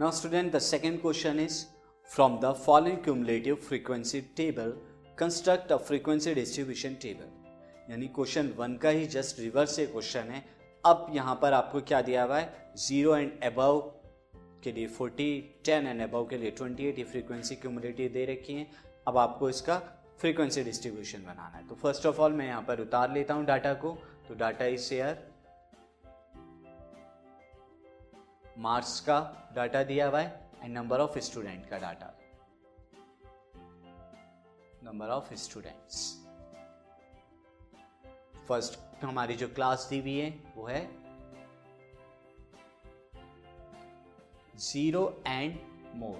Now student, the second question is from the following cumulative frequency table, construct a frequency distribution table. यानी question one का ही just reverse से question है। अब यहाँ पर आपको क्या दिया हुआ है? ज़ीरो एंड अबव के लिए 40, 10 एंड अबव के लिए 28 ये फ्रीक्वेंसी क्यूमुलेटिव दे रखी है। अब आपको इसका फ्रीक्वेंसी डिस्ट्रीब्यूशन बनाना है। तो फ़र्स्ट ऑफ़ ऑल मैं यहाँ पर उतार लेता हूँ डाटा को। तो डाटा इज़ शेयर मार्क्स का डाटा दिया हुआ है एंड नंबर ऑफ़ स्टूडेंट का data. Number of students. First हमारी जो क्लास दी हुई है, वो है zero and more.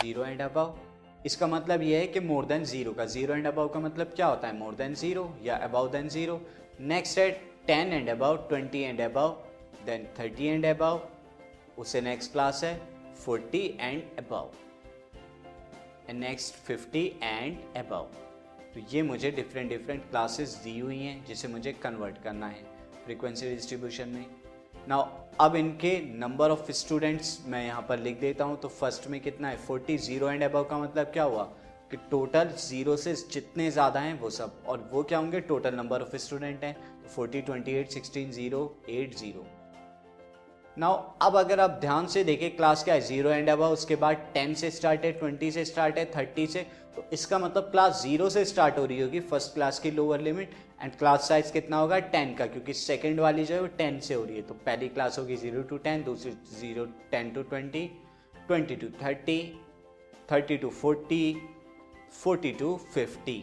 Zero and above. इसका मतलब यह है कि मोर देन ज़ीरो का। ज़ीरो एंड अबव का मतलब क्या होता है? मोर देन ज़ीरो या अबव देन ज़ीरो। नेक्स्ट है ten and above, twenty and above, then thirty and above उससे नेक्स्ट क्लास है forty and above and next fifty and above तो ये मुझे डिफरेंट डिफरेंट क्लासेस दी हुई हैं, जिसे मुझे कन्वर्ट करना है फ्रीक्वेंसी डिस्ट्रीब्यूशन में. नाउ अब इनके नंबर ऑफ़ स्टूडेंट्स मैं यहाँ पर लिख देता हूँ तो फ़र्स्ट में कितना है? फोर्टी ज़ीरो एंड अबव का मतलब क्या हुआ? कि टोटल ज़ीरो से जितने ज़्यादा हैं वो सब, और वो क्या होंगे? टोटल नंबर ऑफ़ स्टूडेंट हैं forty twenty eight sixteen zero eight zero now अब अगर आप ध्यान से देखें क्लास क्या है? ज़ीरो एंड अब उसके बाद टेन से स्टार्ट है ट्वेंटी से स्टार्ट है थर्टी से तो इसका मतलब क्लास ज़ीरो से स्टार्ट हो रही होगी फ़र्स्ट क्लास की lower limit and class size कितना होगा? टेन का, क्योंकि सेकेंड वाली जो है वो टेन से हो रही है तो पहली क्लास होगी ज़ीरो टू टेन दूसरी zero ten to twenty twenty to thirty thirty to forty forty to fifty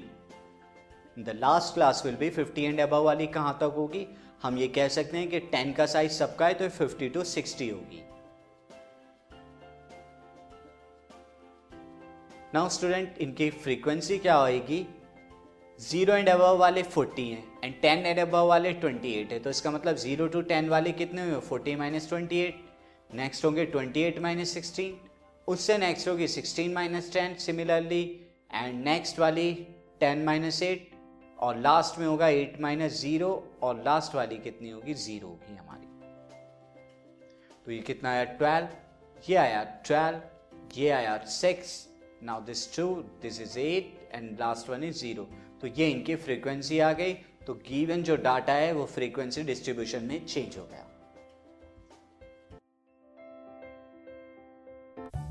the last class will be fifty and above वाली कहाँ तक होगी? हम ये कह सकते हैं कि टेन का साइज़ सबका है तो फिफ्टी टू सिक्सटी होगी। नाउ स्टूडेंट इनकी फ्रीक्वेंसी क्या होगी ज़ीरो एंड अबव वाले फोर्टी हैं एंड टेन एंड अबव वाले ट्वेंटी एट है। तो इसका मतलब ज़ीरो टू टेन वाले कितने हुए? फोर्टी माइनस ट्वेंटी नेक्स्ट होंगे ट्वेंटी एट माइनस सिक्सटीन उससे नेक्स्ट होगी sixteen minus ten similarly and next वाली टेन माइनस एट और लास्ट में होगा एट माइनस ज़ीरो और लास्ट वाली कितनी होगी? ज़ीरो होगी हमारी। तो ये कितना आया? ट्वेल्व ये आया ट्वेल्व ये आया six now this to this is eight and last one is zero तो ये इनकी फ्रीक्वेंसी आ गई तो गिवन जो डाटा है वो फ्रीक्वेंसी डिस्ट्रीब्यूशन में चेंज हो गया।